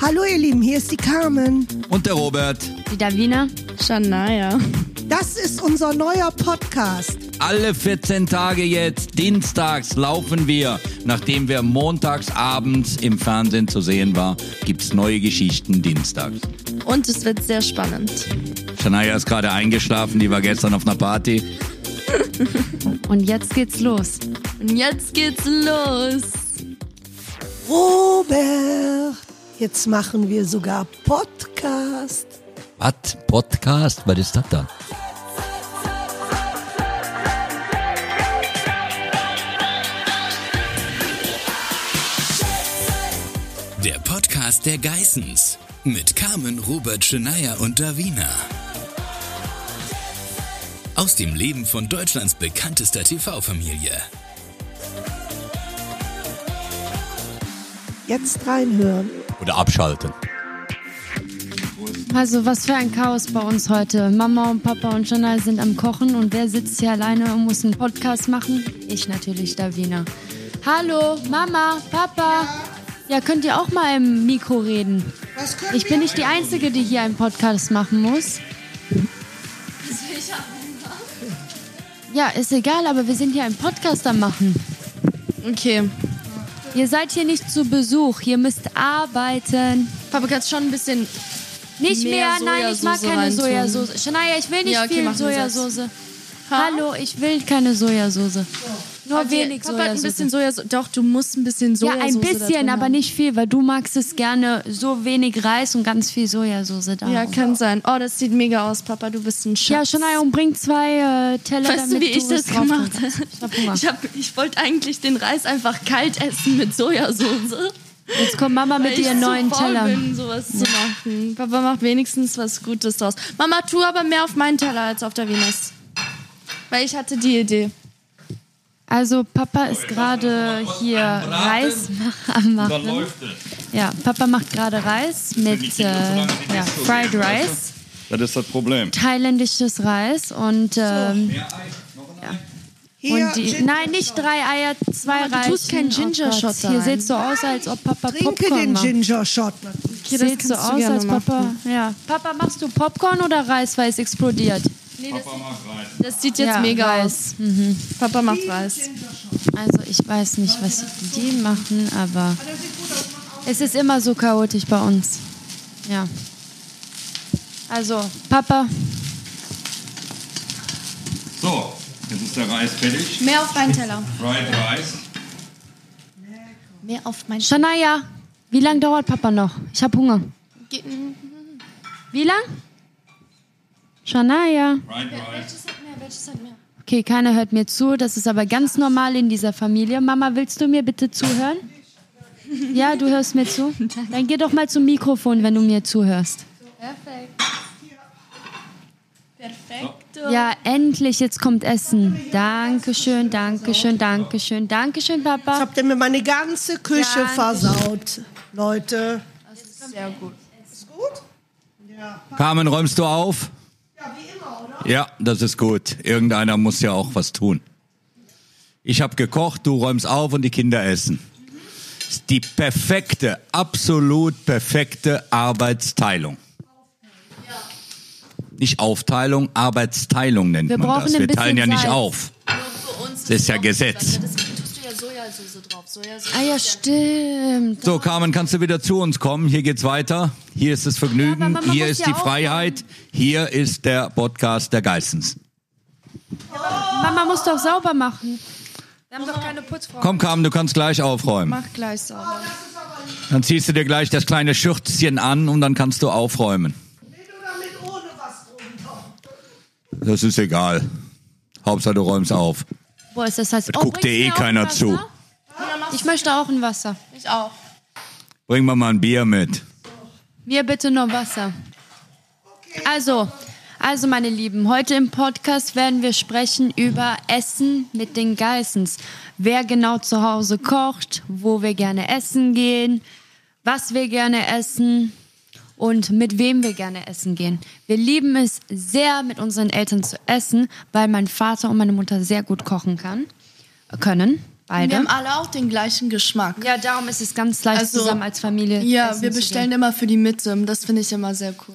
Hallo ihr Lieben, hier ist die Carmen. Und der Robert. Die Davina. Shania. Das ist unser neuer Podcast. Alle 14 Tage jetzt, dienstags laufen wir. Nachdem wir montags abends im Fernsehen zu sehen war, gibt's neue Geschichten dienstags. Und es wird sehr spannend. Shania ist gerade eingeschlafen, die war gestern auf einer Party. Und jetzt geht's los. Und jetzt geht's los. Robert, jetzt machen wir sogar Podcast. Was? Podcast? Was ist das da? Der Podcast der Geissens mit Carmen, Robert, Scheneier und Davina. Aus dem Leben von Deutschlands bekanntester TV-Familie. Jetzt reinhören. Oder abschalten. Also was für ein Chaos bei uns heute. Mama und Papa und Janai sind am Kochen und wer sitzt hier alleine und muss einen Podcast machen? Ich natürlich, Davina. Hallo, Mama, Papa. Ja, könnt ihr auch mal im Mikro reden? Ich bin nicht die Einzige, die hier einen Podcast machen muss. Ja, ist egal, aber wir sind hier einen Podcast am machen. Okay. Ihr seid hier nicht zu Besuch, ihr müsst arbeiten. Papa, kannst schon ein bisschen. Nicht Mehr mehr, nein, ich mag keine reintun. Sojasauce. Shania, ich will nicht Ja, okay, viel. Sojasauce. Hallo, ich will keine Sojasauce. Nur Okay, wenig Papa hat ein Sojasauce. bisschen Sojasauce. Doch, du musst ein bisschen ja, Sojasauce ein da bisschen, aber haben. nicht viel, weil du magst es gerne so wenig Reis und ganz viel Sojasauce da. Ja, kann sein. Oh, das sieht mega aus, Papa. Du bist ein Schatz. ja, Shania, und bring zwei äh, Teller, Weißt du, wie ich das gemacht habe? Ich hab. Ich, hab, ich wollte eigentlich den Reis einfach kalt essen mit Sojasauce. Jetzt kommt Mama mit ihren so neuen faul Teller. bin, sowas zu machen. Papa macht wenigstens was Gutes draus. Mama, tu aber mehr auf meinen Teller als auf der Venus. Weil ich hatte die Idee. Also Papa ist gerade hier Reis am machen. Ja, Papa macht gerade Reis mit äh, ja, Fried Rice, Das ist das Problem. thailändisches Reis und ähm, Hier, und die, nein, nicht drei Eier, zwei du Reichen. tust keinen Oh Ginger Gott, Shot Hier sieht so aus, als ob Papa Trinke Popcorn den macht. Ginger Shot. Okay, Sieht so du aus, als Papa. Ja. Papa, machst du Popcorn oder Reis, weil es explodiert? Das sieht jetzt Ja, mega Reis. Mhm. aus. Papa macht Reis. Also ich weiß nicht, was die machen, aber es ist immer so chaotisch bei uns. Ja. Also, Papa, So, jetzt ist der Reis fertig. Mehr auf meinen Teller. Fried Rice. Mehr auf meinen Shania, wie lange dauert Papa noch? Ich habe Hunger. Wie lang? Shania. Fried Rice. Welches hat mehr? Welches hat mehr? Okay, keiner hört mir zu. Das ist aber ganz normal in dieser Familie. Mama, willst du mir bitte zuhören? Ja, du hörst mir zu? Dann geh doch mal zum Mikrofon, wenn du mir zuhörst. Perfekt. Perfekt. Ja, endlich, jetzt kommt Essen. Dankeschön, Dankeschön, Dankeschön, Dankeschön, Papa. Habt ihr mir meine ganze Küche Danke. versaut, Leute. Sehr gut. Ist gut? Ja. Carmen, räumst du auf? Ja, wie immer, oder? Ja, das ist gut. Irgendeiner muss ja auch was tun. Ich habe gekocht, du räumst auf und die Kinder essen. Ist Die perfekte, absolut perfekte Arbeitsteilung. Nicht Aufteilung, Arbeitsteilung nennt Wir man brauchen das. ein Wir teilen ja nicht Salz. auf. Das ist ja Gesetz. Ja Sojasauce drauf. Sojasauce. Ah ja, stimmt. So, Carmen, kannst du wieder zu uns kommen? Hier geht's weiter. Hier ist das Ja, Vergnügen. man Hier ist ja die Freiheit. Hier ist der Podcast der Geistens. Mama muss doch sauber machen. Wir haben doch keine Putzfrau. Komm, Carmen, du kannst gleich aufräumen. Mach gleich sauber. Dann ziehst du dir gleich das kleine Schürzchen an und dann kannst du aufräumen. Mit oder mit ohne was drunter? Das ist egal. Hauptsache du räumst auf. Wo ist das heißt? Das guckt dir eh keiner zu. Ich möchte auch ein Wasser. Ich auch. Bring mal mal ein Bier mit. Mir bitte nur Wasser. Also, also meine Lieben, heute im Podcast werden wir sprechen über Essen mit den Geissens. Wer genau zu Hause kocht, wo wir gerne essen gehen, was wir gerne essen und mit wem wir gerne essen gehen. Wir lieben es sehr, mit unseren Eltern zu essen, weil mein Vater und meine Mutter sehr gut kochen kann, können. Wir beide. haben alle auch den gleichen Geschmack. Ja, darum ist es ganz leicht Also, zusammen als Familie. Ja, essen wir zu bestellen gehen. immer für die Mitte. Das finde ich immer sehr cool.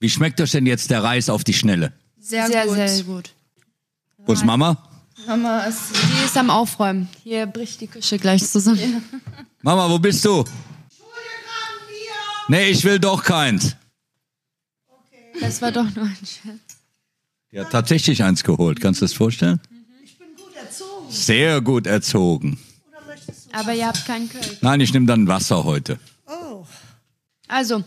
Wie schmeckt euch denn jetzt der Reis auf die Schnelle? Sehr, sehr, gut. sehr gut. Wo ist Mama? Mama ist Die ist am Aufräumen. Hier bricht die Küche gleich zusammen. Mama, wo bist du? Nee, ich will doch keins. Das war doch nur ein Scherz. Die hat tatsächlich eins geholt. Kannst du das vorstellen? Ich bin gut erzogen. Sehr gut erzogen. Aber ihr habt keinen Köln. Nein, ich nehme dann Wasser heute. Oh, Also,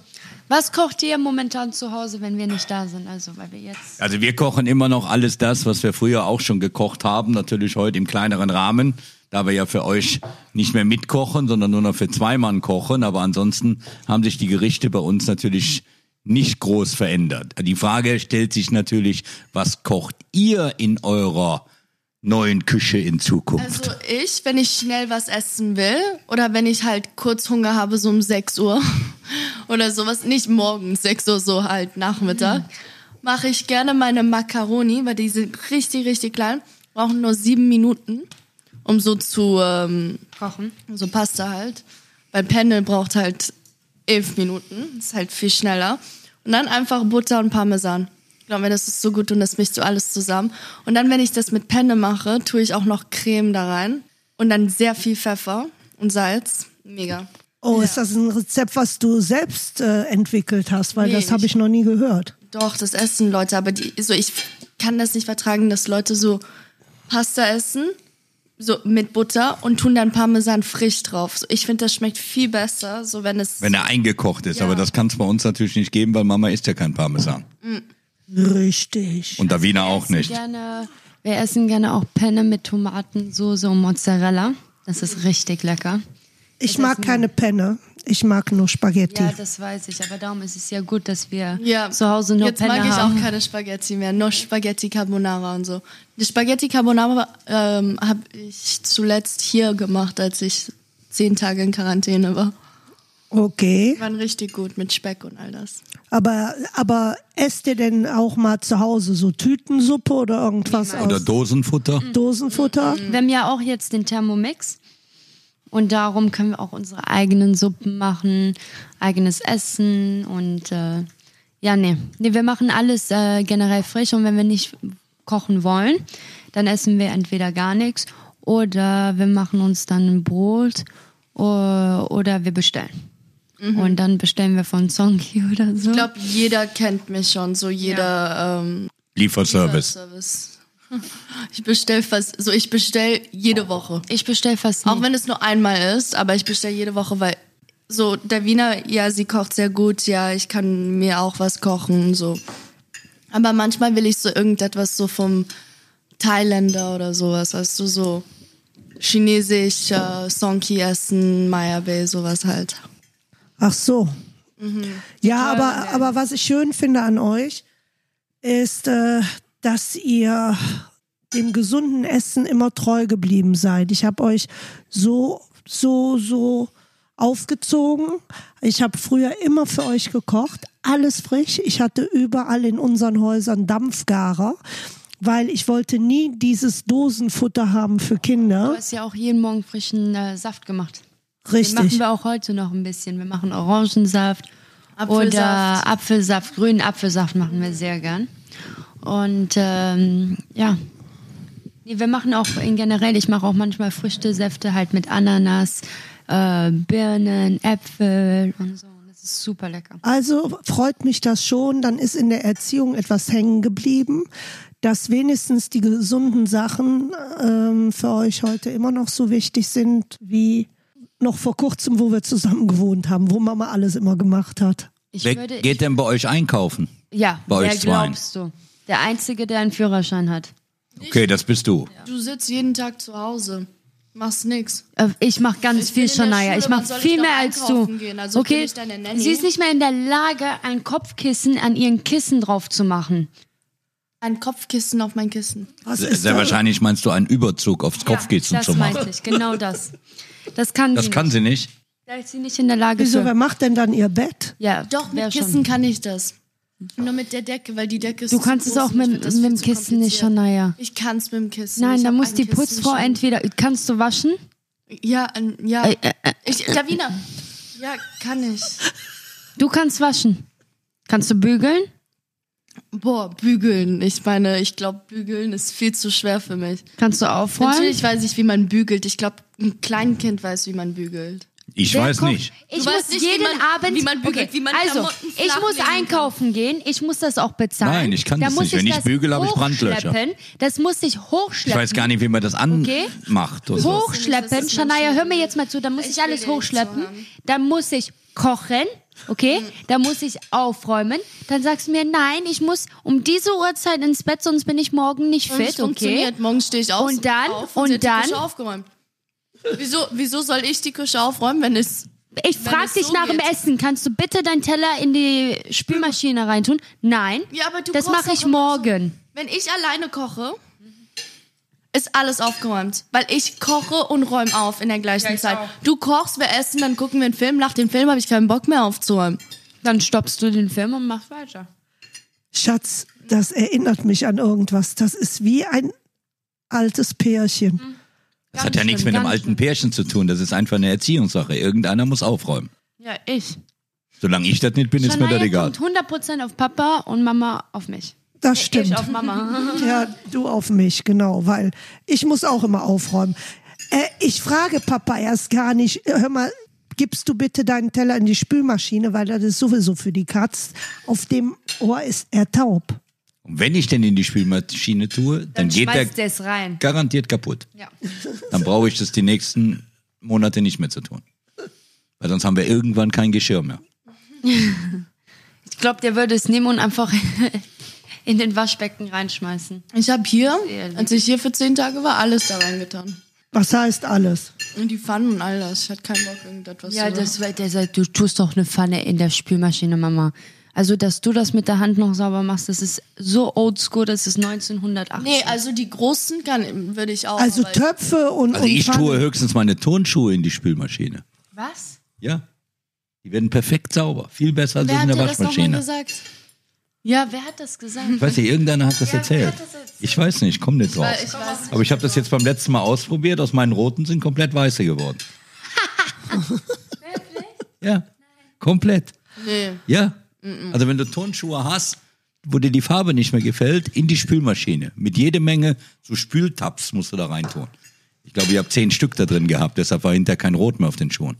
was kocht ihr momentan zu Hause, wenn wir nicht da sind? Also, weil wir jetzt. Also wir kochen immer noch alles das, was wir früher auch schon gekocht haben. Natürlich heute im kleineren Rahmen, da wir ja für euch nicht mehr mitkochen, sondern nur noch für zwei Mann kochen. Aber ansonsten haben sich die Gerichte bei uns natürlich nicht groß verändert. Die Frage stellt sich natürlich, was kocht ihr in eurer neuen Küche in Zukunft? Also ich, wenn ich schnell was essen will oder wenn ich halt kurz Hunger habe, so um 6 Uhr oder sowas, nicht morgens 6 Uhr, so halt Nachmittag, mache ich gerne meine Macaroni, weil die sind richtig, richtig klein, brauchen nur sieben Minuten, um so zu, ähm, Kochen. so Pasta halt. Weil Penne braucht halt elf Minuten, ist halt viel schneller. Und dann einfach Butter und Parmesan. Ich glaube mir, das ist so gut und das mischst du alles zusammen. Und dann, wenn ich das mit Penne mache, tue ich auch noch Creme da rein. Und dann sehr viel Pfeffer und Salz. Mega. oh ist das ein Rezept, was du selbst äh, entwickelt hast? Weil Nee, das habe ich noch nie gehört. Doch, das essen Leute, aber die, so ich kann das nicht vertragen, dass Leute so Pasta essen, so mit Butter und tun dann Parmesan frisch drauf. So, ich finde, das schmeckt viel besser, so wenn es Wenn er eingekocht ist, Ja. aber das kann es bei uns natürlich nicht geben, weil Mama isst ja kein Parmesan. Richtig. Und Davina auch essen nicht. Gerne, wir essen gerne auch Penne mit Tomatensoße und Mozzarella. Das ist richtig lecker. Ich mag keine Penne. Ich mag nur Spaghetti. Ja, das weiß ich. Aber darum ist es ja gut, dass wir Ja, zu Hause nur jetzt Penne mag ich haben. auch keine Spaghetti mehr, nur Spaghetti Carbonara und so. Die Spaghetti Carbonara ähm, habe ich zuletzt hier gemacht, als ich zehn Tage in Quarantäne war. Okay. Waren richtig gut mit Speck und all das. Aber, aber esst ihr denn auch mal zu Hause so Tütensuppe oder irgendwas Oder Dosenfutter. Dosenfutter? Wir haben ja auch jetzt den Thermomix. Und darum können wir auch unsere eigenen Suppen machen, eigenes Essen und äh, ja, nee. nee. Wir machen alles äh, generell frisch und wenn wir nicht kochen wollen, dann essen wir entweder gar nichts oder wir machen uns dann ein Brot oder, oder wir bestellen. Und dann bestellen wir von Sonki oder so. Ich glaube, jeder kennt mich schon, so jeder ähm, Lieferservice. Service. Ich bestell fast, so ich bestell jede Woche. ich bestelle fast nie. Auch wenn es nur einmal ist, aber ich bestell jede Woche, weil so der Wiener, ja, sie kocht sehr gut, ja, ich kann mir auch was kochen, so. Aber manchmal will ich so irgendetwas so vom Thailänder oder sowas, weißt du, so chinesisch, äh, Sonki essen, Maya Bay, sowas halt. Ach so. Ja, aber, aber was ich schön finde an euch, ist, äh, dass ihr dem gesunden Essen immer treu geblieben seid. Ich habe euch so, so, so aufgezogen. Ich habe früher immer für euch gekocht, alles frisch. Ich hatte überall in unseren Häusern Dampfgarer, weil ich wollte nie dieses Dosenfutter haben für du Kinder. hast ja auch jeden Morgen frischen äh, Saft gemacht. Den machen Richtig. wir auch heute noch ein bisschen. Wir machen Orangensaft Apfelsaft. oder Apfelsaft, grünen Apfelsaft machen wir sehr gern. Und ähm, ja, nee, wir machen auch in generell, ich mache auch manchmal Früchtesäfte halt mit Ananas, äh, Birnen, Äpfel und so. Das ist super lecker. Also freut mich das schon, dann ist in der Erziehung etwas hängen geblieben, dass wenigstens die gesunden Sachen ähm, für euch heute immer noch so wichtig sind wie noch vor kurzem, wo wir zusammen gewohnt haben, wo Mama alles immer gemacht hat. Ich Wer würde, geht denn bei euch einkaufen? ja, bei euch zweien? glaubst du? Der Einzige, der einen Führerschein hat. Okay, das bist du. Du sitzt jeden Tag zu Hause, machst nix. Äh, Ich mache ganz Ich viel, in der Shania. Schule, Ich wann mache soll ich viel noch mehr als du. einkaufen gehen? Also bin okay? ich deine Nanny? Sie ist nicht mehr in der Lage, ein Kopfkissen an ihren Kissen drauf zu machen. Ein Kopfkissen auf mein Kissen. Was Sehr, ist sehr wahrscheinlich meinst du einen Überzug aufs Kopfkissen das zu machen. meinte ich, genau das. Das kann Das sie kann nicht. sie nicht. Da ist sie nicht in der Lage Wieso, für. wer macht denn dann ihr Bett? Ja, Doch, wär mit schon. Kissen kann ich das. Nur mit der Decke, weil die Decke ist Du kannst es auch mit, mit dem Kissen nicht, kompliziert. Shania. Ich kann es mit dem Kissen. Nein, da muss die Putzfrau schon. entweder. Kannst du waschen? Ja, ja. Äh, Ich, Davina. Ja, kann ich. Du kannst waschen. Kannst du bügeln? Boah, bügeln. Ich meine, ich glaube, bügeln ist viel zu schwer für mich. Kannst du aufräumen? Natürlich weiß ich, wie man bügelt. Ich glaube, ein Kleinkind weiß, wie man bügelt. Ich Wer weiß kocht? nicht. Ich Du muss nicht, wie jeden man- Abend. wie man bügelt, okay. wie man also, ich muss legen kann. einkaufen gehen. Ich muss das auch bezahlen. Nein, ich kann da das muss nicht. Wenn ich das bügele, habe ich Brandlöcher. hochschleppen. Das muss ich Ich hochschleppen. weiß gar nicht, wie man das Okay. anmacht. so. Hochschleppen. Shania, hör mir jetzt mal zu. Da muss ich, Ich alles hochschleppen. Dann muss ich kochen. Okay, Mhm. da muss ich aufräumen. Dann sagst du mir, nein, ich muss um diese Uhrzeit ins Bett, sonst bin ich morgen nicht Und es fit, okay? funktioniert. Morgen stehe ich auf, Und dann- auf und und, dann- die Küche aufgeräumt. Wieso, wieso soll ich die Küche aufräumen, wenn es Ich Wenn frag es dich so nach dem geht. Essen. Kannst du bitte deinen Teller in die Spülmaschine reintun? Nein. Ja, aber du das kochst mache ich auch immer so. morgen. Wenn ich alleine koche, ist alles aufgeräumt. Weil ich koche und räume auf in der gleichen Zeit. Du kochst, wir essen, dann gucken wir einen Film. Nach dem Film habe ich keinen Bock mehr aufzuräumen. Dann stoppst du den Film und machst weiter. Schatz, das erinnert mich an irgendwas. Das ist wie ein altes Pärchen. Das hat ja nichts mit einem alten Pärchen zu tun. Das ist einfach eine Erziehungssache. Irgendeiner muss aufräumen. Ja, ich. Solange ich das nicht bin, ist mir das egal. kommt 100% auf Papa und Mama auf mich. Das stimmt. Ich auf Mama. Ja, du auf mich, genau, weil ich muss auch immer aufräumen. Äh, ich frage Papa erst gar nicht, äh, hör mal, gibst du bitte deinen Teller in die Spülmaschine, weil das ist sowieso für die Katz. Auf dem Ohr ist er taub. Und wenn ich denn in die Spülmaschine tue, dann, Dann geht der garantiert kaputt. Ja. Dann brauche ich das die nächsten Monate nicht mehr zu tun. Weil sonst haben wir irgendwann kein Geschirr mehr. Ich glaube, der würde es nehmen und einfach in den Waschbecken reinschmeißen. Ich habe hier, als ich hier für zehn Tage war, alles da reingetan. Was heißt alles? Und die Pfannen und all das. Ich hatte keinen Bock, irgendetwas Ja, zu das, der sagt, du tust doch eine Pfanne in der Spülmaschine, Mama. Also, dass du das mit der Hand noch sauber machst, das ist so oldschool, das ist 1980. Nee, also die großen kann, würde ich auch. Also Töpfe und, Also ich tue höchstens meine Turnschuhe in die Spülmaschine. Was? Ja. Die werden perfekt sauber. Viel besser als Wer in hat der dir das Waschmaschine. gesagt? Ja, wer hat das gesagt? Ich weiß nicht, irgendeiner hat das wer erzählt. hat das erzählt? Ich weiß nicht, ich komme nicht drauf. Ich weiß Aber ich habe das jetzt beim letzten Mal ausprobiert. Aus meinen roten sind komplett weiße geworden. ja, komplett. Nee. Ja. Also wenn du Turnschuhe hast, wo dir die Farbe nicht mehr gefällt, in die Spülmaschine. Mit jede Menge so Spültabs musst du da reintun. Ich glaube, ihr habt zehn Stück da drin gehabt, deshalb war hinterher kein Rot mehr auf den Schuhen.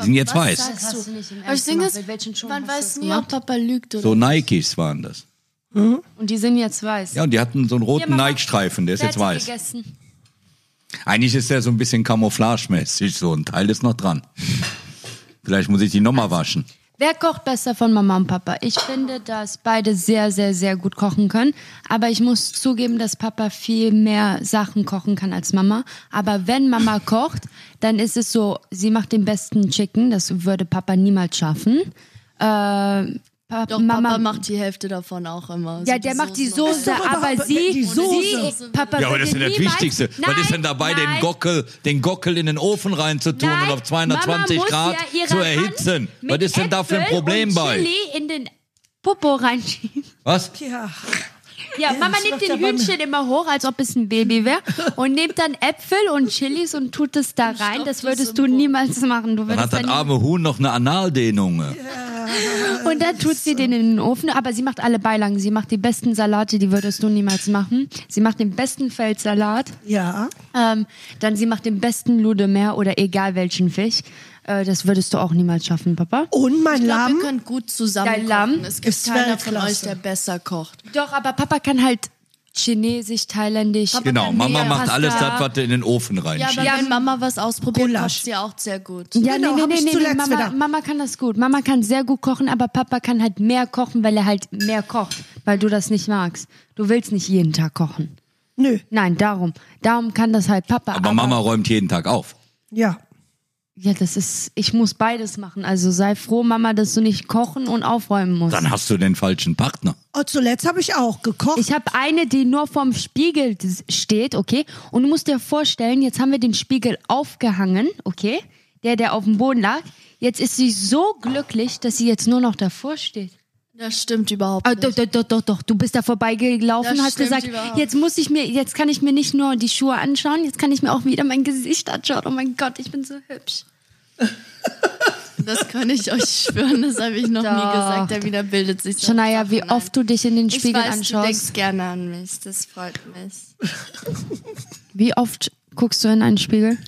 Die sind jetzt weiß. Hast du Aber ich denke, gemacht. Mit welchen Schuhen man weiß nie, ob Papa lügt oder So Nikes waren das. Und die sind jetzt weiß. Ja, und die hatten so einen roten. Nike-Streifen, der ist jetzt weiß. gegessen? Eigentlich ist der so ein bisschen camouflagemäßig, so ein Teil ist noch dran. Vielleicht muss ich die nochmal waschen. Wer kocht besser von Mama und Papa? Ich finde, dass beide sehr, sehr, sehr gut kochen können. Aber ich muss zugeben, dass Papa viel mehr Sachen kochen kann als Mama. Aber wenn Mama kocht, dann ist es so, sie macht den besten Chicken. Das würde Papa niemals schaffen. Äh, Pa- Doch, Mama Papa macht die Hälfte davon auch immer. Ja, So der die macht die. Soße, aber überhaupt- sie, die Soße. sie, Papa Ja, aber das ist ja das Wichtigste. Was ist denn dabei, den nein. Gockel, den Gockel in den Ofen reinzutun Nein, und auf 220 Mama muss Grad ja zu erhitzen? Was ist denn da für ein Problem und bei? Chili in den Popo reinschieben. Was? Ja, Ja, Mama das nimmt den Hühnchen immer hoch, als ob es ein Baby wäre und nimmt dann Äpfel und Chilis und tut es da rein. Das würdest du niemals machen. Du Dann hat das arme Huhn noch eine Analdehnung. und dann tut sie den in den Ofen. Aber sie macht alle Beilagen. Sie macht die besten Salate, die würdest du niemals machen. Sie macht den besten Feldsalat. ja. Ähm, dann sie macht den besten Ludemeer oder egal welchen Fisch. Äh, das würdest du auch niemals schaffen, Papa. Und mein Ich glaube, Lamm. ihr könnt gut zusammen Dein Lamm kochen. Es gibt ist keiner von euch, der besser kocht. Doch, aber Papa kann halt Chinesisch, Thailändisch. Genau, Mama Meer, macht alles das, was du in den Ofen Ja, aber reinschiebst. Ja, wenn Mama was ausprobiert, Gulasch. kocht sie auch sehr gut. Ja, Genau, nee, nee, nee, nee, Mama, wieder. Mama kann das gut. Mama kann sehr gut kochen, aber Papa kann halt mehr kochen, weil er halt mehr kocht, weil du das nicht magst. Du willst nicht jeden Tag kochen. Nö, Nein, darum. Darum kann das halt Papa. Aber Mama räumt jeden Tag auf. ja. Ja, das ist, ich muss beides machen. Also sei froh, Mama, dass du nicht kochen und aufräumen musst. Dann hast du den falschen Partner. Und zuletzt habe ich auch gekocht. Ich habe eine, die nur vorm Spiegel steht, okay? Und du musst dir vorstellen, jetzt haben wir den Spiegel aufgehangen, okay? Der, der auf dem Boden lag. Jetzt ist sie so glücklich, dass sie jetzt nur noch davor steht. Das stimmt überhaupt Ah, nicht. doch, doch, doch, doch, doch. Du bist da vorbeigelaufen, Das hast stimmt gesagt, überhaupt. jetzt muss ich mir, jetzt kann ich mir nicht nur die Schuhe anschauen, jetzt kann ich mir auch wieder mein Gesicht anschauen. Oh mein Gott, ich bin so hübsch. Das kann ich euch schwören, das habe ich noch nie Doch. gesagt. Der wieder bildet sich. so Shania, wie Sachen ein. oft du dich in den ich Spiegel weiß, Du anschaust. denkst gerne an mich, das freut mich. Wie oft guckst du in einen Spiegel?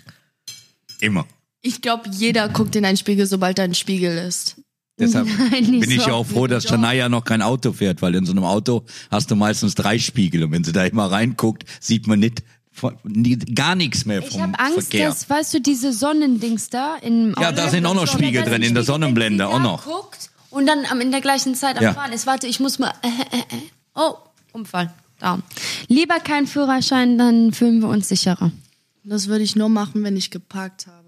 Immer. Ich glaube, jeder guckt in einen Spiegel, sobald da ein Spiegel ist. Deshalb Nein, bin ich so ja auch froh, dass Shania noch kein Auto fährt, weil in so einem Auto hast du meistens drei Spiegel und wenn sie da immer reinguckt, sieht man nicht von, nie, gar nichts mehr Ich vom habe Angst, Verkehr. dass, weißt du, diese Sonnendings da im Ja, Auto- da sind auch noch Spiegel drin, in der Sonnenblende auch noch. Guckt und dann am- in der gleichen Zeit am Ja. Fahren ist. Warte, ich muss mal. Äh, äh, äh. Oh, Unfall. Da. Lieber kein Führerschein, dann fühlen wir uns sicherer. Das würde ich nur machen, wenn ich geparkt habe.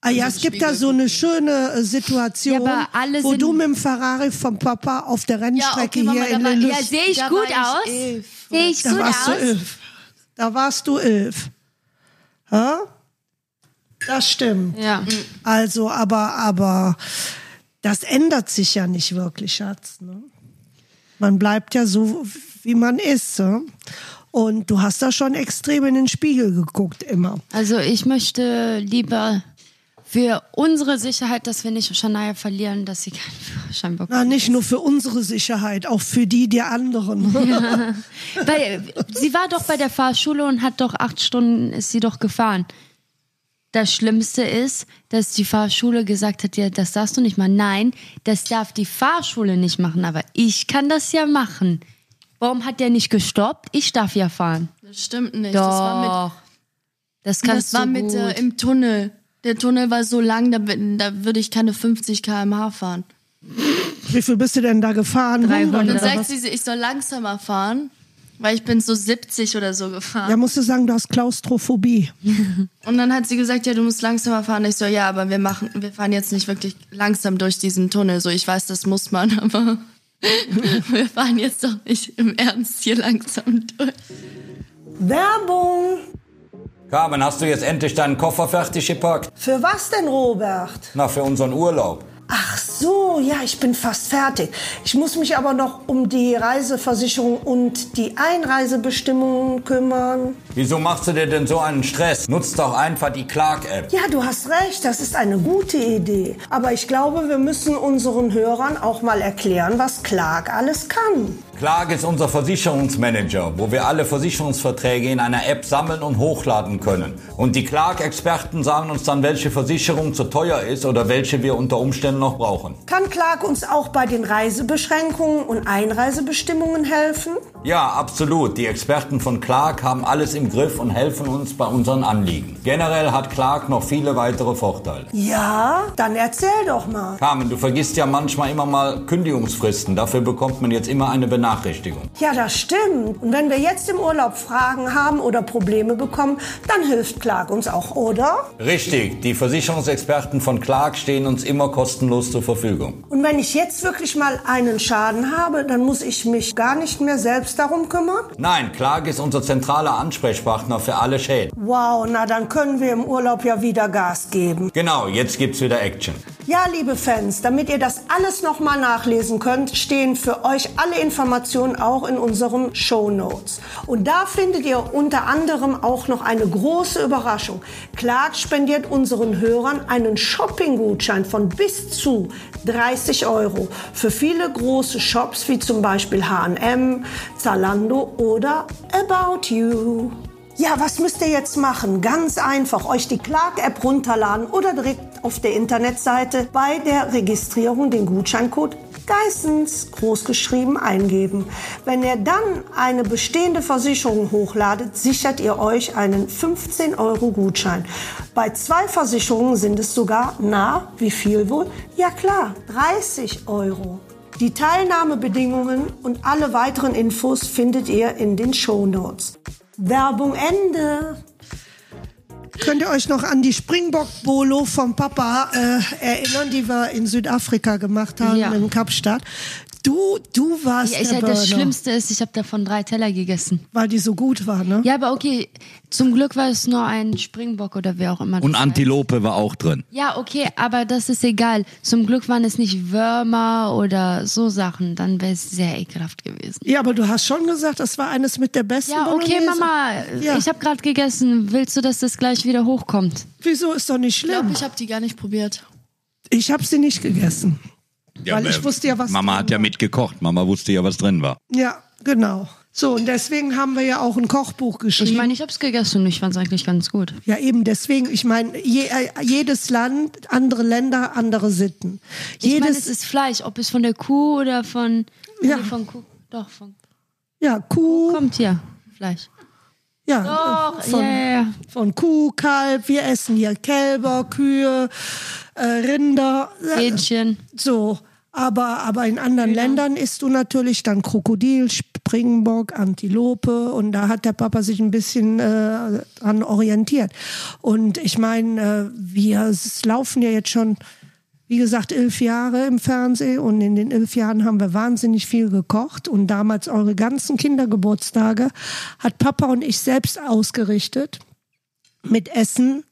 Ah ja, Also es gibt da so eine schöne äh, Situation, Ja, wo du mit dem Ferrari vom Papa auf der Rennstrecke okay, Mama, hier in war- Lüst, Ja, sehe ich Da gut aus? Sehe ich da gut warst du aus? elf. Da warst du elf. Hä? Das stimmt. Ja. Also, aber, aber das ändert sich ja nicht wirklich, Schatz. Ne? Man bleibt ja so, wie man ist. Ne? Und du hast da schon extrem in den Spiegel geguckt, immer. Also ich möchte lieber für unsere Sicherheit, dass wir nicht Shania verlieren, dass sie keinen Führerschein bekommt. Na, nicht nur für unsere Sicherheit, auch für die der anderen. Weil sie war doch bei der Fahrschule und hat doch acht Stunden ist sie doch gefahren. Das Schlimmste ist, dass die Fahrschule gesagt hat, ja, das darfst du nicht machen. Nein, das darf die Fahrschule nicht machen, aber ich kann das ja machen. Warum hat der nicht gestoppt? Ich darf ja fahren. Das stimmt nicht. Doch. Das war mit, das kannst das war mit gut. äh, im Tunnel. Der Tunnel war so lang, da, da würde ich keine 50 km/h fahren. Wie viel bist du denn da gefahren? 300. Dann Oder sagt was? sie, ich soll langsamer fahren, weil ich bin so 70 oder so gefahren. Ja, musst du sagen, du hast Klaustrophobie. Und dann hat sie gesagt, ja, du musst langsamer fahren. Ich so, ja, aber wir machen, wir fahren jetzt nicht wirklich langsam durch diesen Tunnel. So, ich weiß, das muss man, aber wir fahren jetzt doch nicht im Ernst hier langsam durch. Werbung! Carmen, hast du jetzt endlich deinen Koffer fertig gepackt? Für was denn, Robert? Na, für unseren Urlaub. Ach so, ja, ich bin fast fertig. Ich muss mich aber noch um die Reiseversicherung und die Einreisebestimmungen kümmern. Wieso machst du dir denn so einen Stress? Nutz doch einfach die Clark-App. Ja, du hast recht, das ist eine gute Idee. Aber ich glaube, wir müssen unseren Hörern auch mal erklären, was Clark alles kann. Clark ist unser Versicherungsmanager, wo wir alle Versicherungsverträge in einer App sammeln und hochladen können. Und die Clark-Experten sagen uns dann, welche Versicherung zu teuer ist oder welche wir unter Umständen noch brauchen. Kann Clark uns auch bei den Reisebeschränkungen und Einreisebestimmungen helfen? Ja, absolut. Die Experten von Clark haben alles im Griff und helfen uns bei unseren Anliegen. Generell hat Clark noch viele weitere Vorteile. Ja, dann erzähl doch mal. Carmen, du vergisst ja manchmal immer mal Kündigungsfristen. Dafür bekommt man jetzt immer eine Benachrichtigung. Ja, das stimmt. Und wenn wir jetzt im Urlaub Fragen haben oder Probleme bekommen, dann hilft Clark uns auch, oder? Richtig, die Versicherungsexperten von Clark stehen uns immer kostenlos zur Verfügung. Und wenn ich jetzt wirklich mal einen Schaden habe, dann muss ich mich gar nicht mehr selbst darum kümmern? Nein, Clark ist unser zentraler Ansprechpartner für alle Schäden. Wow, na dann können wir im Urlaub ja wieder Gas geben. Genau, jetzt gibt's wieder Action. Ja, liebe Fans, damit ihr das alles nochmal nachlesen könnt, stehen für euch alle Informationen auch in unseren Show Notes. Und da findet ihr unter anderem auch noch eine große Überraschung. Clark spendiert unseren Hörern einen Shopping-Gutschein von bis zu 30 Euro für viele große Shops wie zum Beispiel H&M, Zalando oder About You. Ja, was müsst ihr jetzt machen? Ganz einfach, euch die Clark-App runterladen oder direkt auf der Internetseite bei der Registrierung den Gutscheincode Geissens großgeschrieben eingeben. Wenn ihr dann eine bestehende Versicherung hochladet, sichert ihr euch einen 15 Euro Gutschein. Bei zwei Versicherungen sind es sogar, na, wie viel wohl? Ja klar, 30 Euro. Die Teilnahmebedingungen und alle weiteren Infos findet ihr in den Show Notes. Werbung Ende. Könnt ihr euch noch an die Springbok-Bolo vom Papa äh, erinnern, die wir in Südafrika gemacht haben, Ja. in Kapstadt? Du, du warst Ja, ich, der das Burner, Schlimmste ist, ich habe davon drei Teller gegessen. weil die so gut war, ne? Ja, aber okay, zum Glück war es nur ein Springbock oder wer auch immer. Und das heißt. Antilope war auch drin. Ja, okay, aber das ist egal. Zum Glück waren es nicht Würmer oder so Sachen. Dann wäre es sehr ekelhaft gewesen. Ja, aber du hast schon gesagt, das war eines mit der besten Ja, okay, Bolognese. Mama, Ja. ich habe gerade gegessen. Willst du, dass das gleich wieder hochkommt? Wieso ist doch nicht Ich glaube, schlimm? ich habe die gar nicht probiert. Ich habe sie nicht gegessen. Weil ich wusste ja, was Mama drin hat ja war. mitgekocht. Mama wusste ja, was drin war. Ja, genau. So, und deswegen haben wir ja auch ein Kochbuch geschrieben. Ich meine, ich habe es gegessen und ich fand es eigentlich ganz gut. ja, eben deswegen. Ich meine, je, äh, jedes Land, andere Länder, andere Sitten. Ich meine, Jedes, es ist Fleisch, ob es von der Kuh oder von. Ja. Nee, von Kuh. Doch, von. ja, Kuh, Kommt hier, Fleisch. ja, Doch, von, ja, ja, ja. von Kuh, Kalb, wir essen hier Kälber, Kühe, äh, Rinder, äh, Hähnchen. so. Aber, aber in anderen Ländern isst du natürlich dann Krokodil, Springbock, Antilope und da hat der Papa sich ein bisschen äh, dran orientiert. Und ich meine, äh, wir laufen ja jetzt schon, wie gesagt, elf Jahre im Fernsehen und in den elf Jahren haben wir wahnsinnig viel gekocht und damals eure ganzen Kindergeburtstage hat Papa und ich selbst ausgerichtet mit Essen.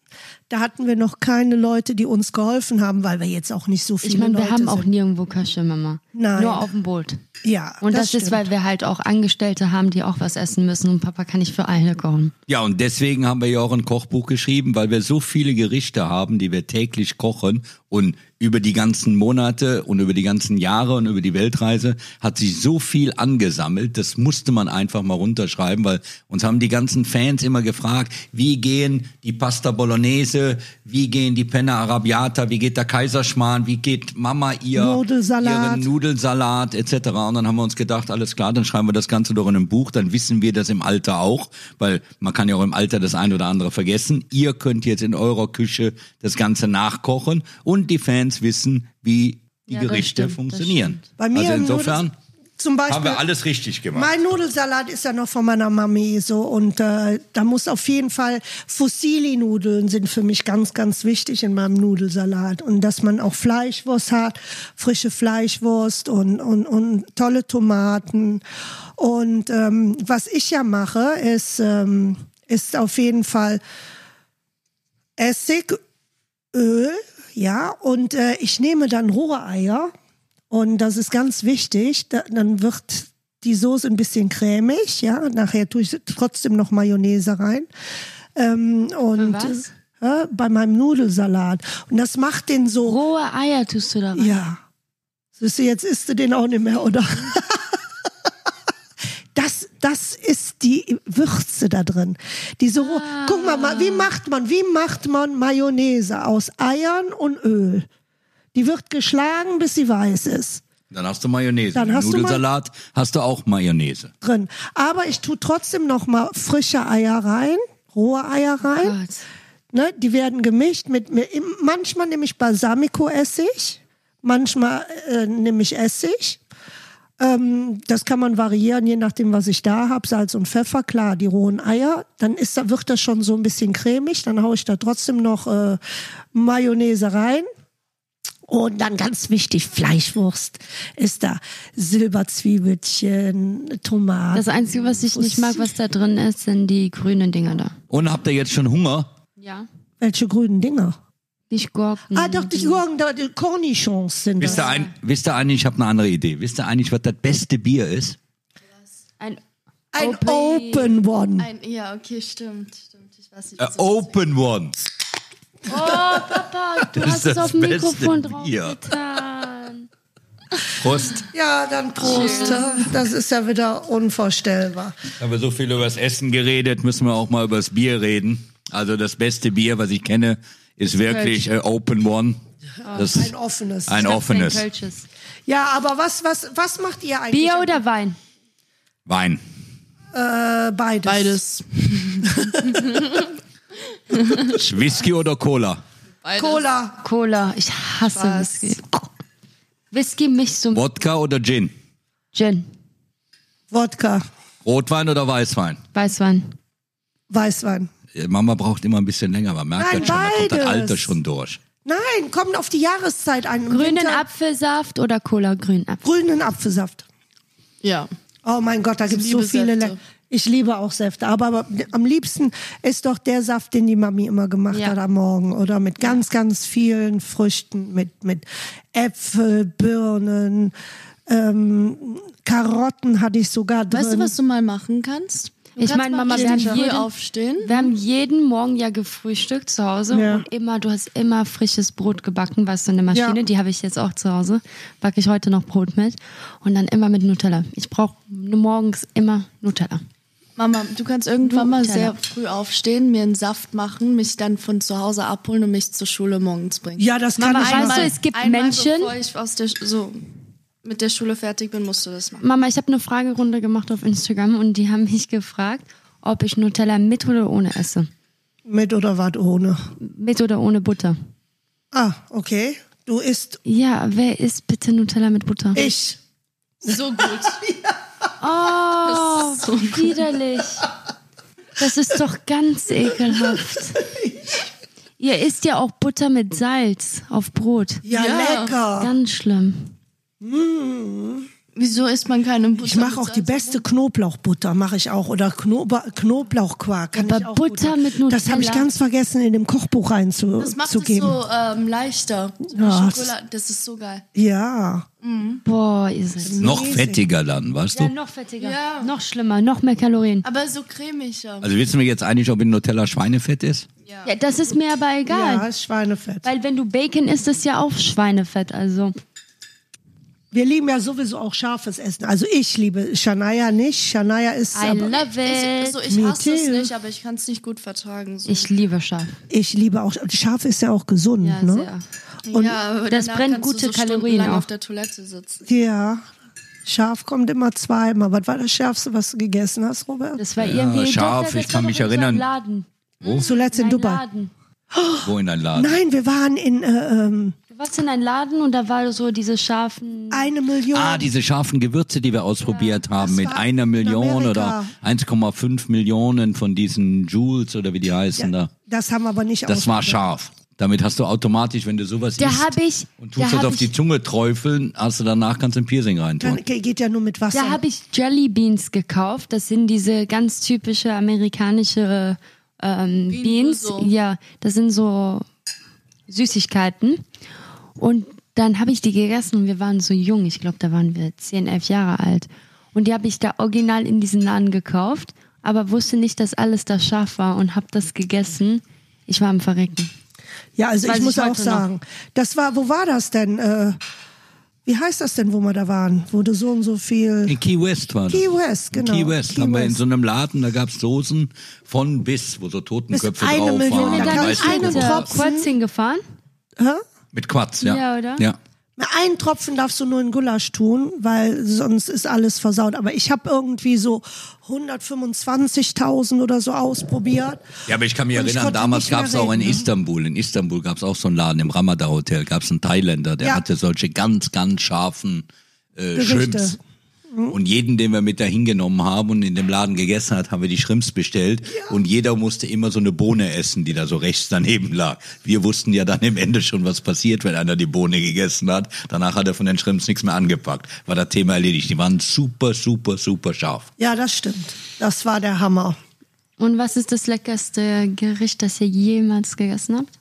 Da hatten wir noch keine Leute, die uns geholfen haben, weil wir jetzt auch nicht so viele Ich meine, wir Leute haben auch sind. nirgendwo Kasche, Mama. Nein. Nur auf dem Boot. Ja, Und das, ist, stimmt. weil wir halt auch Angestellte haben, die auch was essen müssen und Papa kann nicht für alle kochen. Ja, und deswegen haben wir ja auch ein Kochbuch geschrieben, weil wir so viele Gerichte haben, die wir täglich kochen und über die ganzen Monate und über die ganzen Jahre und über die Weltreise hat sich so viel angesammelt, das musste man einfach mal runterschreiben, weil uns haben die ganzen Fans immer gefragt, wie gehen die Pasta Bolognese, wie gehen die Penna Arrabbiata, wie geht der Kaiserschmarrn, wie geht Mama ihr Nudelsalat. ihren Nudelsalat etc. Und dann haben wir uns gedacht, alles klar, dann schreiben wir das Ganze doch in einem Buch, dann wissen wir das im Alter auch, weil man kann ja auch im Alter das ein oder andere vergessen. Ihr könnt jetzt in eurer Küche das Ganze nachkochen und die Fans wissen, wie die Ja, Gerichte stimmt, funktionieren. Bei mir also insofern zum Beispiel haben wir alles richtig gemacht. Mein Nudelsalat ist ja noch von meiner Mami so und äh, da muss auf jeden Fall Fusilli-Nudeln sind für mich ganz, ganz wichtig in meinem Nudelsalat und dass man auch Fleischwurst hat, frische Fleischwurst und und, und tolle Tomaten und ähm, was ich ja mache ist ähm, ist auf jeden Fall Essig, Öl, ja und äh, ich nehme dann rohe Eier und das ist ganz wichtig. Da, dann wird die Soße ein bisschen cremig, ja. Nachher tue ich trotzdem noch Mayonnaise rein. Ähm, und was? äh, bei meinem Nudelsalat. Und das macht den so. Rohe Eier tust du da rein. Ja. Siehst du, jetzt isst du den auch nicht mehr, oder? Das, das ist die Würze da drin. Diese roh Guck mal, mal, wie macht man, wie macht man Mayonnaise aus Eiern und Öl? Die wird geschlagen, bis sie weiß ist. Dann hast du Mayonnaise. Dann hast du Ma- Nudelsalat hast du auch Mayonnaise. drin. Aber ich tue trotzdem noch mal frische Eier rein, rohe Eier rein. Gott. Ne, die werden gemischt mit, mit manchmal nehme ich Balsamico-Essig, manchmal äh, nehme ich Essig. Ähm, das kann man variieren, je nachdem, was ich da habe. Salz und Pfeffer, klar, die rohen Eier. Dann ist, da wird das schon so ein bisschen cremig. Dann haue ich da trotzdem noch äh, Mayonnaise rein. Und dann ganz wichtig, Fleischwurst ist da. Silberzwiebelchen, Tomaten. Das Einzige, was ich nicht mag, was da drin ist, sind die grünen Dinger da. Und habt ihr jetzt schon Hunger? Ja. Welche grünen Dinger? Nicht Gurken. Ah, doch, die Gurken, die Cornichons sind Wisst das. ihr, ein, wisst ihr eigentlich, ich habe eine andere Idee. Wisst ihr eigentlich, was das beste Bier ist? Ein Ein Open- Open One. Ein, ja, okay, stimmt, stimmt. Ich weiß nicht. Äh, open One. Oh, Papa, du Das hast ist es auf dem Mikrofon drauf Bier. getan. Prost. Ja, dann Prost. Das ist ja wieder unvorstellbar. Haben wir so viel über das Essen geredet, müssen wir auch mal über das Bier reden. Also das beste Bier, was ich kenne, ist wirklich äh, Open One. Das Ein offenes. ein offenes Ein. Ja, aber was, was, was macht ihr eigentlich? Bier oder Wein? Wein. Äh, beides. Beides. Whisky oder Cola? Beides. Cola. Cola. Ich hasse Was? Whisky. Whisky mich zum Wodka oder Gin? Gin. Wodka. Rotwein oder Weißwein? Weißwein. Weißwein. Mama braucht immer ein bisschen länger, man merkt Nein, das schon, da kommt das. Alter schon durch. Nein, kommt auf die Jahreszeit an. Im Grünen Winter- Apfelsaft oder Cola grünen Apfel? Grünen Apfelsaft. Ja. Oh mein Gott, da gibt es so viele. Le ich liebe auch Säfte, aber, aber am liebsten ist doch der Saft, den die Mami immer gemacht Ja. hat am Morgen. Oder mit ganz, ganz vielen Früchten, mit, mit Äpfel, Birnen, ähm, Karotten hatte ich sogar drin. Weißt du, was du mal machen kannst? Du Ich meine, Mama, wir haben jeden- aufstehen. Wir haben jeden Morgen ja gefrühstückt zu Hause Ja. und immer, du hast immer frisches Brot gebacken, weißt du, in der Maschine, Ja. die habe ich jetzt auch zu Hause, backe ich heute noch Brot mit und dann immer mit Nutella. Ich brauche morgens immer Nutella. Mama, du kannst irgendwann mal sehr früh aufstehen, mir einen Saft machen, mich dann von zu Hause abholen und mich zur Schule morgens bringen. Ja, das kann Mama, ich weißt machen. du, es gibt einmal Menschen- Bevor ich aus der, so mit der Schule fertig bin, musst du das machen. Mama, ich habe eine Fragerunde gemacht auf Instagram und die haben mich gefragt, ob ich Nutella mit oder ohne esse. Mit oder was ohne? Mit oder ohne Butter. Ah, okay. Du isst Ja, wer isst bitte Nutella mit Butter? ich. So gut. Oh, widerlich. Das ist doch ganz ekelhaft. Ihr isst ja auch Butter mit Salz auf Brot. Ja, Ja. lecker. Ganz schlimm. Wieso isst man keine Butter? Ich mache auch die beste Knoblauchbutter, mache ich auch. Oder Knob Knoblauchquark. Kann Aber ich auch Butter gut. mit Das habe ich Nutella? ganz vergessen, in dem Kochbuch Das macht reinzugeben. es so ähm, leichter. So Ja, das ist so geil. Ja. Boah, ihr seid. Noch fettiger dann, weißt Ja, du? noch fettiger. Ja. Noch schlimmer, noch mehr Kalorien. Aber so cremiger. Also wissen wir jetzt eigentlich, ob in Nutella Schweinefett ist? Ja, das ist mir aber egal. Ja, ist Schweinefett. Weil wenn du Bacon isst, ist ja auch Schweinefett. Also Wir lieben ja sowieso auch scharfes Essen. Also ich liebe Shania nicht. Shania ist I aber love Ich, it. so, ich hasse es nicht, aber ich kann es nicht gut vertragen. So. Ich liebe scharf. ich liebe auch scharf ist ja auch gesund, Ja, ne? sehr. Und ja, aber das danach brennt kannst du gute so Kalorien auch. auf der Toilette sitzen. Ja. Scharf kommt immer zweimal. Was war das Schärfste, was du gegessen hast, Robert? Das war irgendwie scharf, Doch, das ich kann mich in erinnern. Laden. Zuletzt in Ein Dubai. Laden. Wo in dein Laden? Nein, wir waren in äh, ähm, Du warst in einem Laden und da war so diese scharfen. eine Million. Ah, diese scharfen Gewürze, die wir ausprobiert haben, mit war einer in Million oder Amerika. 1,5 Millionen von diesen Joules oder wie die heißen da. das haben wir aber nicht Das war scharf. Damit hast du automatisch, wenn du sowas Da isst hab ich- und da tust das auf die Zunge träufeln, hast du danach kannst du ein Piercing reintun. Dann ge- geht ja nur mit Wasser. Da habe ich Jelly Beans gekauft. Das sind diese ganz typische amerikanische ähm, Beans. so. Ja, das sind so Süßigkeiten. Und dann habe ich die gegessen und wir waren so jung. Ich glaube, da waren wir 10, 11 Jahre alt. Und die habe ich da original in diesen Laden gekauft, aber wusste nicht, dass alles da scharf war und habe das gegessen. Ich war am Verrecken. ja, also ich muss ich auch sagen, das war, wo war das denn? Äh, wie heißt das denn, wo wir da waren? Wo du so und so viel. In Key West war das. Key West, In genau. Key West Key haben wir in West. so einem Laden, da gab's Soßen von bis, wo so Totenköpfe Bis eine drauf Million, waren. da einen wo- Tropfen- Kurz hingefahren. Hä? Mit Quatsch, ja. Ja, oder? Ja. Einen Tropfen darfst du nur in Gulasch tun, weil sonst ist alles versaut. Aber ich habe irgendwie so 125.000 oder so ausprobiert. Ja, aber ich kann mich Und erinnern, damals mehr gab's auch in ne? Istanbul, in Istanbul gab's auch so einen Laden, im Ramada Hotel, gab's einen Thailänder, der Ja. hatte solche ganz, ganz scharfen äh, Gerichte. Und jeden, den wir mit dahin genommen haben und in dem Laden gegessen hat, haben wir die Shrimps bestellt. Und jeder musste immer so eine Bohne essen, die da so rechts daneben lag. Wir wussten ja dann im Ende schon, was passiert, wenn einer die Bohne gegessen hat. Danach hat er von den Shrimps nichts mehr angepackt. War das Thema erledigt. Die waren super, super, super scharf. Ja, das stimmt. Das war der Hammer. Und was ist das leckerste Gericht, das ihr jemals gegessen habt?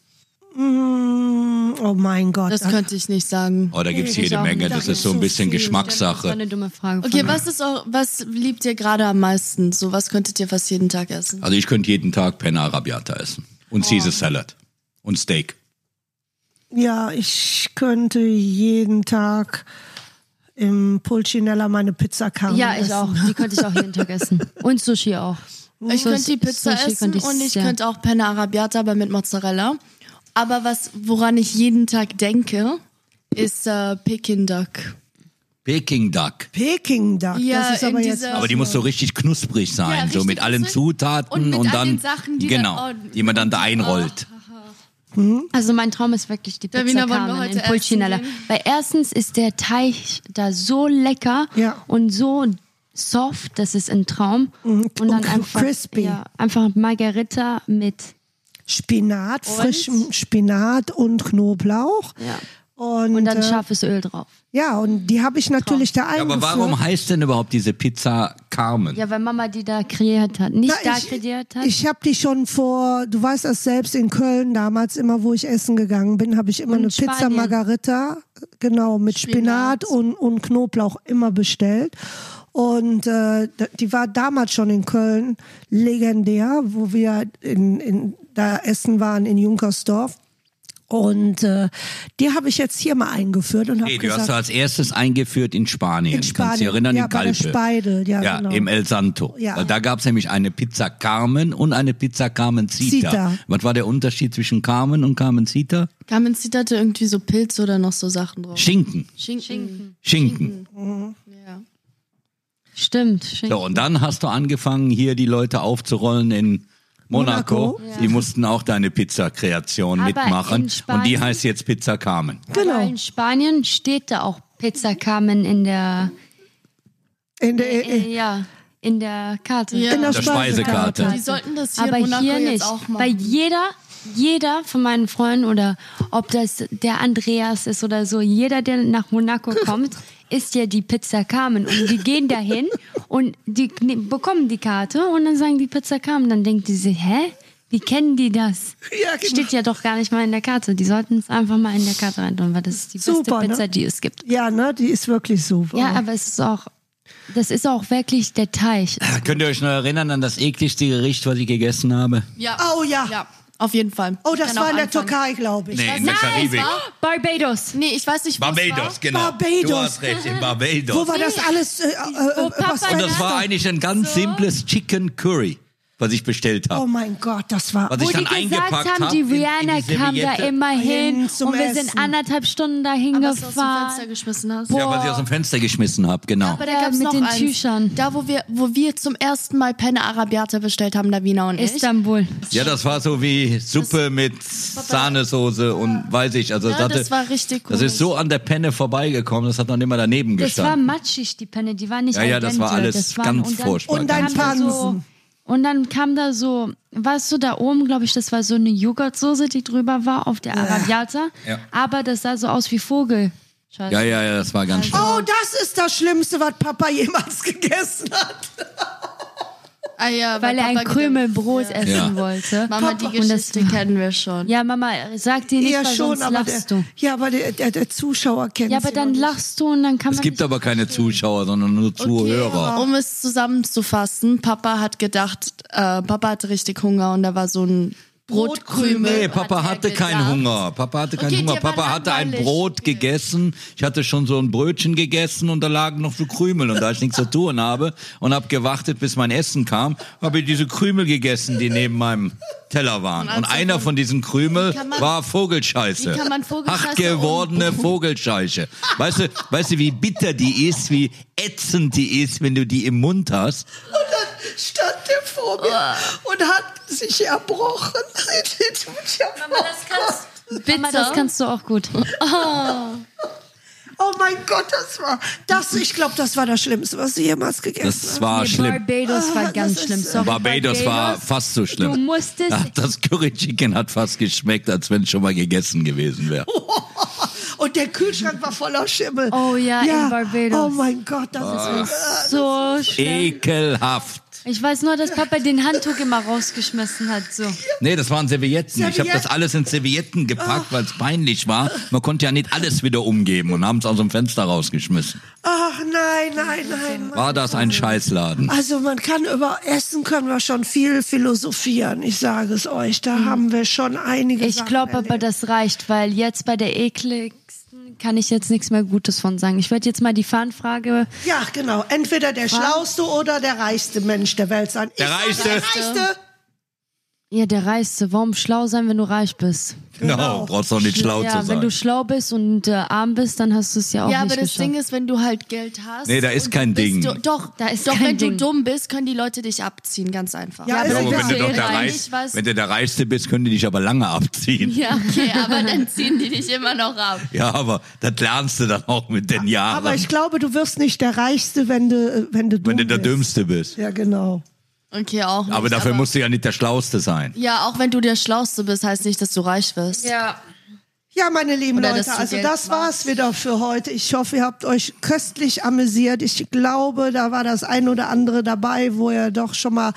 Mm, oh mein Gott. Das könnte ich nicht sagen. Oh, da gibt's Ich jede Menge. Das Da ist so ein bisschen viel. Das war Geschmackssache. eine dumme Frage. Okay, was ist auch, was liebt ihr gerade am meisten? So, was könntet ihr fast jeden Tag essen? Also ich könnte jeden Tag Penna Arrabbiata essen. Und Caesar Salad. Und Steak. Ja, ich könnte jeden Tag im Pulcinella meine Pizza Carmen Ja, ich essen. auch. Die könnte ich auch jeden Tag essen. Und Sushi auch. Ich könnte die Pizza Sushi essen könnte ich und ich sehr. könnte auch Penne Arrabbiata, aber mit Mozzarella. Aber was, woran ich jeden Tag denke, ist äh, Peking Duck. Peking Duck. Peking Duck. Ja, das ist aber jetzt. Aber die muss so richtig knusprig sein, Ja, so mit allen. Zutaten Und und, mit all dann den Sachen, die genau, dann- oh, die man dann da einrollt. Also mein Traum ist wirklich die Pizza Davina, Carmen heute in Pulcinella. Weil erstens ist der Teig da so lecker Ja. und so soft, das ist ein Traum. Und dann und einfach, crispy. Ja, einfach Margarita mit Spinat, frischem Spinat und Knoblauch. Ja. Und, Und dann äh, scharfes Öl drauf. ja, und die habe ich natürlich da Ja, eingeführt. aber warum heißt denn überhaupt diese Pizza Carmen? Ja, weil Mama die da kreiert hat. Nicht Na, da ich, kreiert hat. Ich habe die schon vor, du weißt das selbst in Köln damals, immer wo ich essen gegangen bin, habe ich immer Und eine Pizza Spanien. Margarita, genau, mit Spinat, und, und Knoblauch immer bestellt. Und äh, die war damals schon in Köln legendär, wo wir in, in, da essen waren in Junkersdorf. Und äh, die habe ich jetzt hier mal eingeführt und habe Nee, du hast gesagt, du als erstes eingeführt in Spanien. In Kannst du Spanien, dich erinnern, ja, in Calpe. Speidel, ja, ja genau. im El Santo. Ja. Weil Da gab es nämlich eine Pizza Carmen und eine Pizza Carmencita. Zita. Was war der Unterschied zwischen Carmen und Carmencita? Carmen Zita hatte irgendwie so Pilze oder noch so Sachen drauf. Schinken. Schinken. Schinken. Ja. Stimmt. Schinken. So, und dann hast du angefangen, hier die Leute aufzurollen in Monaco. Monaco. Die mussten auch deine Pizza-Kreation mitmachen. in Und die Spanien- heißt jetzt Pizza Carmen. Genau. Aber in Spanien steht da auch Pizza Carmen in der, in der, äh, ja, in der Karte. Ja. in der Der Speisekarte. Die sollten das hier Aber in Monaco hier jetzt nicht. auch machen. Weil jeder, jeder von meinen Freunden oder ob das der Andreas ist oder so, jeder, der nach Monaco kommt, isst ja die Pizza Carmen. Und die gehen dahin und die ne- bekommen die Karte und dann sagen die Pizza Carmen. Dann denkt die sich, hä? Wie kennen die das? Ja, genau. Steht ja doch gar nicht mal in der Karte. Die sollten es einfach mal in der Karte rein tun, weil das ist die beste Super, ne? Pizza, die es gibt. ja, ne, die ist wirklich super. Ja, aber es ist auch, das ist auch wirklich der Teich. Könnt ihr euch noch erinnern an das ekligste Gericht, was ich gegessen habe? Ja. Oh ja. Ja, auf jeden Fall. Oh, das war in der anfangen. Türkei, glaube ich. Nee, in der Karibik. Barbados. Nee, ich weiß nicht, wo es Barbados, war. genau. Barbados. Du hast recht, in Barbados. Wo war das alles? Äh, äh, Wo äh, Papa was Und da- das war eigentlich ein ganz simples Chicken Curry, was ich bestellt habe. Oh mein Gott, das war. Was Wo ich die dann gesagt eingepackt haben, hab die in- in Rihanna die kam da immer hin und wir Essen. sind anderthalb Stunden dahin Was du aus dem Fenster gefahren. geschmissen hast. Ja, was ich aus dem Fenster geschmissen habe, genau. Aber da Ja, gab's mit noch den eins. Tüchern. Da, wo wir, wo wir zum ersten Mal Penne Arabiata bestellt haben, Davina und ich. Istanbul. Ja, das war so wie Suppe mit Sahnesoße und weiß ich. Also Ja, hatte, das war richtig Das ist so an der Penne vorbeigekommen, das hat noch immer daneben Das war gestanden. matschig, die Penne, die war nicht Ja, ja, das war alles das ganz und dann, furchtbar. Und so, Pansen. Und dann kam da so, weißt du, da oben, glaube ich, das war so eine Joghurtsoße, die drüber war auf der Arabiata. Ja. Aber das sah so aus wie Vogel. Scheiße. Ja, ja, ja, das war ganz schlimm. Oh, das ist das Schlimmste, was Papa jemals gegessen hat. Ah, ja, Weil er ein Papa Krümelbrot gedacht- essen Ja. wollte. Mama, die Und das Geschichte kennen wir schon. Ja, Mama, sag dir nicht, Ja, weil schon, sonst aber lachst der, du. ja, aber der, der, der Zuschauer kennt Ja, aber dann lachst du und dann kann Es man gibt nicht aber keine Zuschauer, sondern nur Zuhörer. Um es zusammenzufassen, Papa hat gedacht, äh, Papa hatte richtig Hunger und da war so ein Brotkrümel. Nee, Papa hat hatte keinen. Hunger. Papa hatte keinen Okay, Hunger. Papa hatte ein. Brot gegessen. Ich hatte schon so ein Brötchen gegessen und da lagen noch so Krümel. Und da ich nichts zu tun habe und habe gewartet, bis mein Essen kam, habe ich diese Krümel gegessen, die neben meinem Teller waren. Und einer von diesen Krümel man- war Vogelscheiße. wie kann man Vogelscheiße Hart gewordene Vogelscheiße. Weißt du, weißt du, wie bitter die ist, wie ätzend die ist, wenn du die im Mund hast? stand der vor mir und hat sich erbrochen. Mama, das kannst du auch gut. Oh mein Gott, das war das. Ich glaube, das war das Schlimmste, was sie jemals gegessen Das war Nee, schlimm. Barbados war Ah, ganz schlimm. Sorry, Barbados war fast so schlimm. Du musstest- Ja, das Curry Chicken hat fast geschmeckt, als wenn es schon mal gegessen gewesen wäre. Und der Kühlschrank war voller Schimmel. Oh ja, in Barbados. Oh mein Gott, das ist so schlimm. Ekelhaft. Ich weiß nur, dass Papa den Handtuch immer rausgeschmissen hat. So. Nee, das waren Servietten. Ich habe Servietten? das alles in Servietten gepackt, weil es peinlich war. Man konnte ja nicht alles wieder umgeben und haben es aus dem Fenster rausgeschmissen. Ach nein, nein, nein. War das ein Scheißladen? Also man kann über Essen können wir schon viel philosophieren. Ich sage es euch, da haben wir schon einige. Ich glaube aber, das reicht, weil jetzt bei der ekligsten kann ich jetzt nichts mehr Gutes von sagen. Ich werde jetzt mal die Fahnenfrage. Ja, genau. Entweder der schlauste oder der reichste Mensch der Welt sein. Ich Der sag, Reichste. Der reichste. Ja, der reichste. Warum schlau sein, wenn du reich bist? Genau, brauchst doch nicht schlau ja, zu wenn sein. du schlau bist und äh, arm bist, dann hast du es ja auch Ja, nicht aber das geschafft. Ding ist, wenn du halt Geld hast. Nee, da ist kein bist Ding. Du, doch, Da ist doch kein wenn Ding. du dumm bist, können die Leute dich abziehen, ganz einfach. Ja, Ja, Ja, aber egal. wenn du, doch der Reich, wenn du der Reichste bist, können die dich aber lange abziehen. Ja, okay, aber dann ziehen die dich immer noch ab. Ja, aber das lernst du dann auch mit den Jahren. Aber ich glaube, du wirst nicht der reichste, wenn du, äh, wenn du dumm wenn du der bist. Dümmste bist. Ja, genau. Okay, auch nicht. Aber dafür musst du ja nicht der Schlauste sein. Ja, auch wenn du der Schlauste bist, heißt nicht, dass du reich wirst. Ja. Ja, meine lieben Oder Leute, also Geld das war's wieder für heute. Ich hoffe, ihr habt euch köstlich amüsiert. Ich glaube, da war das ein oder andere dabei, wo ihr doch schon mal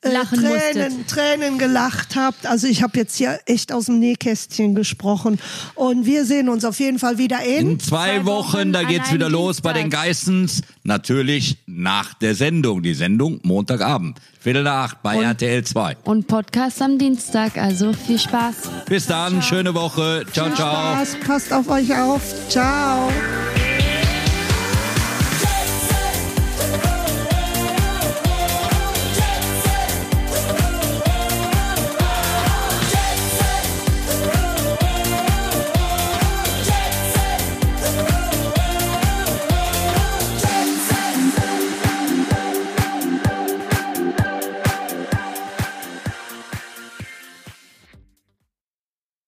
äh, Lachen Tränen, musstet. Tränen gelacht habt. Also ich habe jetzt hier echt aus dem Nähkästchen gesprochen. Und wir sehen uns auf jeden Fall wieder in. In zwei, Zwei Wochen, Wochen da geht's wieder los bei den Dienstag. Natürlich nach der Sendung. Die Sendung Montagabend. Viertel nach acht bei RTL 2. Und Podcast am Dienstag, also viel Spaß. Bis dann, schöne Woche. Ciao, ciao. Spaß, passt auf euch auf. Ciao.